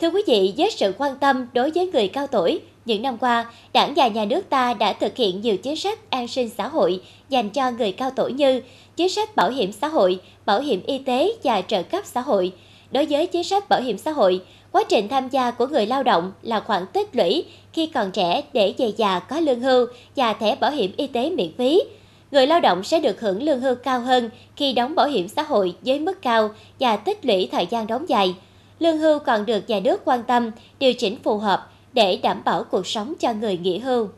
Thưa quý vị, với sự quan tâm đối với người cao tuổi, những năm qua, Đảng và Nhà nước ta đã thực hiện nhiều chính sách an sinh xã hội dành cho người cao tuổi như chính sách bảo hiểm xã hội, bảo hiểm y tế và trợ cấp xã hội. Đối với chính sách bảo hiểm xã hội, quá trình tham gia của người lao động là khoản tích lũy khi còn trẻ để về già có lương hưu và thẻ bảo hiểm y tế miễn phí. Người lao động sẽ được hưởng lương hưu cao hơn khi đóng bảo hiểm xã hội với mức cao và tích lũy thời gian đóng dài. Lương hưu còn được nhà nước quan tâm, điều chỉnh phù hợp để đảm bảo cuộc sống cho người nghỉ hưu.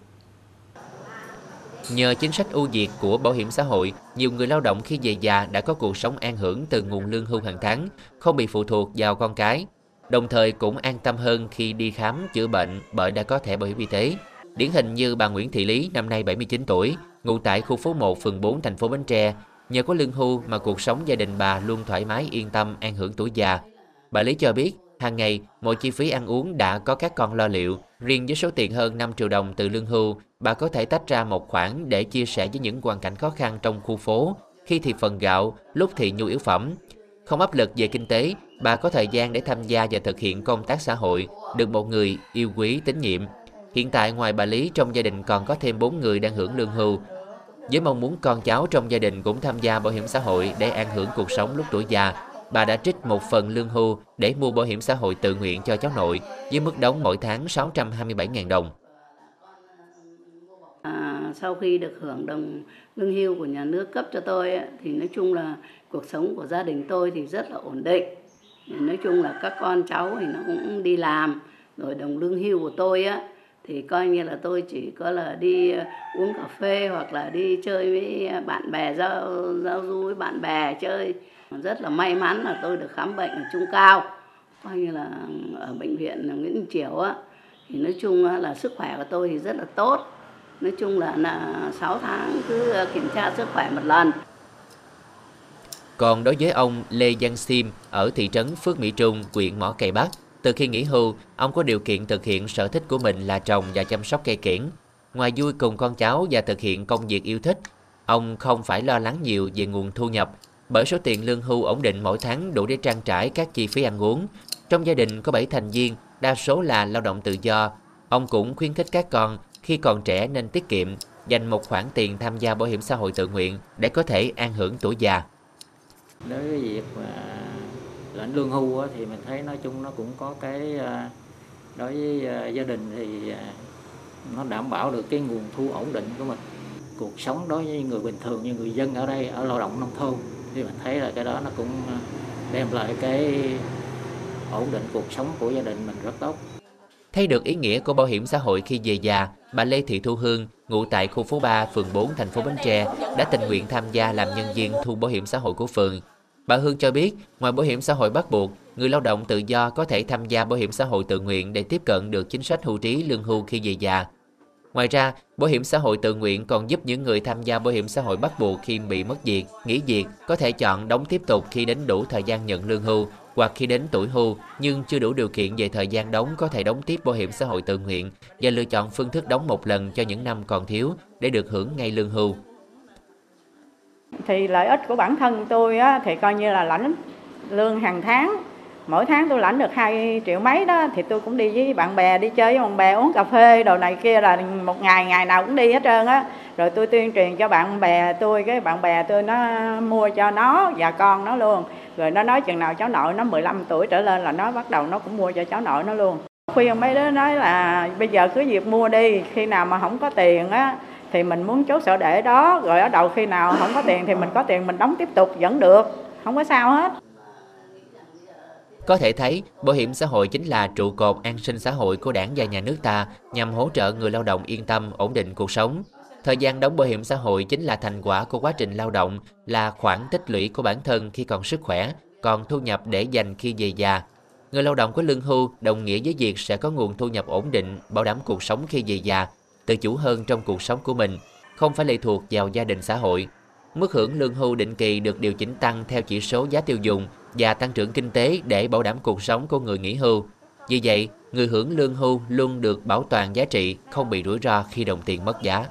Nhờ chính sách ưu việt của bảo hiểm xã hội, nhiều người lao động khi về già đã có cuộc sống an hưởng từ nguồn lương hưu hàng tháng, không bị phụ thuộc vào con cái. Đồng thời cũng an tâm hơn khi đi khám chữa bệnh bởi đã có thẻ bảo hiểm y tế. Điển hình như bà Nguyễn Thị Lý, năm nay 79 tuổi, ngụ tại khu phố 1, phường 4, thành phố Bến Tre. Nhờ có lương hưu mà cuộc sống gia đình bà luôn thoải mái yên tâm an hưởng tuổi già. Bà Lý cho biết, hàng ngày mỗi chi phí ăn uống đã có các con lo liệu. Riêng với số tiền hơn 5 triệu đồng từ lương hưu, bà có thể tách ra một khoản để chia sẻ với những hoàn cảnh khó khăn trong khu phố, khi thì phần gạo, lúc thì nhu yếu phẩm. Không áp lực về kinh tế, bà có thời gian để tham gia và thực hiện công tác xã hội, được một người yêu quý tín nhiệm. Hiện tại ngoài bà Lý trong gia đình còn có thêm 4 người đang hưởng lương hưu. Với mong muốn con cháu trong gia đình cũng tham gia bảo hiểm xã hội để an hưởng cuộc sống lúc tuổi già, bà đã trích một phần lương hưu để mua bảo hiểm xã hội tự nguyện cho cháu nội với mức đóng mỗi tháng 627.000 đồng. À, sau khi được hưởng đồng lương hưu của nhà nước cấp cho tôi thì nói chung là cuộc sống của gia đình tôi thì rất là ổn định. Nói chung là các con cháu thì nó cũng đi làm rồi đồng lương hưu của tôi á thì coi như là tôi chỉ có là đi ờ, uống cà phê hoặc là đi chơi với bạn bè giao giao du với bạn bè chơi rất là may mắn là tôi được khám bệnh ở trung cao coi như là ở bệnh viện Nguyễn Đình Chiểu á. Thì nói chung là sức khỏe của tôi thì rất là tốt. Nói chung là là 6 tháng cứ kiểm tra sức khỏe một lần. Còn đối với ông Lê Văn Sim ở thị trấn Phước Mỹ Trung, huyện Mỏ Cày Bắc, từ khi nghỉ hưu, ông có điều kiện thực hiện sở thích của mình là trồng và chăm sóc cây kiển. Ngoài vui cùng con cháu và thực hiện công việc yêu thích, ông không phải lo lắng nhiều về nguồn thu nhập bởi số tiền lương hưu ổn định mỗi tháng đủ để trang trải các chi phí ăn uống. Trong gia đình có 7 thành viên, đa số là lao động tự do. Ông cũng khuyến khích các con khi còn trẻ nên tiết kiệm, dành một khoản tiền tham gia bảo hiểm xã hội tự nguyện để có thể an hưởng tuổi già. Đối với việc mà lãnh lương hưu thì mình thấy nói chung nó cũng có cái ờ, đối với ờ, gia đình thì ờ, nó đảm bảo được cái nguồn thu ổn định của mình cuộc sống đối với người bình thường như người dân ở đây ở lao động nông thôn thì mình thấy là cái đó nó cũng ờ, đem lại cái ổn định cuộc sống của gia đình mình rất tốt. Thấy được ý nghĩa của bảo hiểm xã hội khi về già, bà Lê Thị Thu Hương, ngụ tại khu phố 3, phường 4, thành phố Bến Tre, đã tình nguyện tham gia làm nhân viên thu bảo hiểm xã hội của phường. Bà Hương cho biết, ngoài bảo hiểm xã hội bắt buộc, người lao động tự do có thể tham gia bảo hiểm xã hội tự nguyện để tiếp cận được chính sách hưu trí lương hưu khi về già. Ngoài ra, bảo hiểm xã hội tự nguyện còn giúp những người tham gia bảo hiểm xã hội bắt buộc khi bị mất việc, nghỉ việc có thể chọn đóng tiếp tục khi đến đủ thời gian nhận lương hưu hoặc khi đến tuổi hưu nhưng chưa đủ điều kiện về thời gian đóng có thể đóng tiếp bảo hiểm xã hội tự nguyện và lựa chọn phương thức đóng một lần cho những năm còn thiếu để được hưởng ngay lương hưu. Thì lợi ích của bản thân tôi á, thì coi như là lãnh lương hàng tháng mỗi tháng tôi lãnh được 2 triệu mấy đó, thì tôi cũng đi với bạn bè đi chơi với bạn bè, uống cà phê đồ này kia là một ngày ngày nào cũng đi hết trơn á. Rồi tôi tuyên truyền cho bạn bè tôi, cái bạn bè tôi nó mua cho nó và con nó luôn. Rồi nó nói chừng nào cháu nội nó 15 tuổi trở lên là nó bắt đầu nó cũng mua cho cháu nội nó luôn. Khuyên mấy đứa nói là bây giờ cứ việc mua đi, khi nào mà không có tiền á, thì mình muốn chốt sổ để đó. Rồi ở đầu khi nào không có tiền thì mình có tiền mình đóng tiếp tục vẫn được, không có sao hết có thể thấy, bảo hiểm xã hội chính là trụ cột an sinh xã hội của đảng và nhà nước ta nhằm hỗ trợ người lao động yên tâm, ổn định cuộc sống. Thời gian đóng bảo hiểm xã hội chính là thành quả của quá trình lao động, là khoản tích lũy của bản thân khi còn sức khỏe, còn thu nhập để dành khi về già. Người lao động có lương hưu đồng nghĩa với việc sẽ có nguồn thu nhập ổn định, bảo đảm cuộc sống khi về già, tự chủ hơn trong cuộc sống của mình, không phải lệ thuộc vào gia đình xã hội. Mức hưởng lương hưu định kỳ được điều chỉnh tăng theo chỉ số giá tiêu dùng và tăng trưởng kinh tế để bảo đảm cuộc sống của người nghỉ hưu. Vì vậy, người hưởng lương hưu luôn được bảo toàn giá trị, không bị rủi ro khi đồng tiền mất giá.